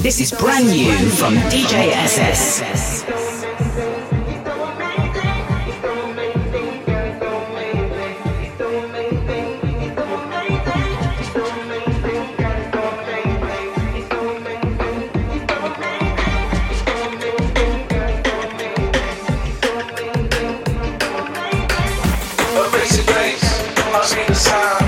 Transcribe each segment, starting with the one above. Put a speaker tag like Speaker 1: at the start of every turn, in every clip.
Speaker 1: This is brand new from DJ SS.
Speaker 2: Amazing grace, I see the sound,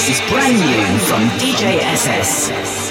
Speaker 1: This is brand new from DJ SS.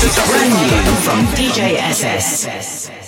Speaker 1: This is brand new from DJ SS.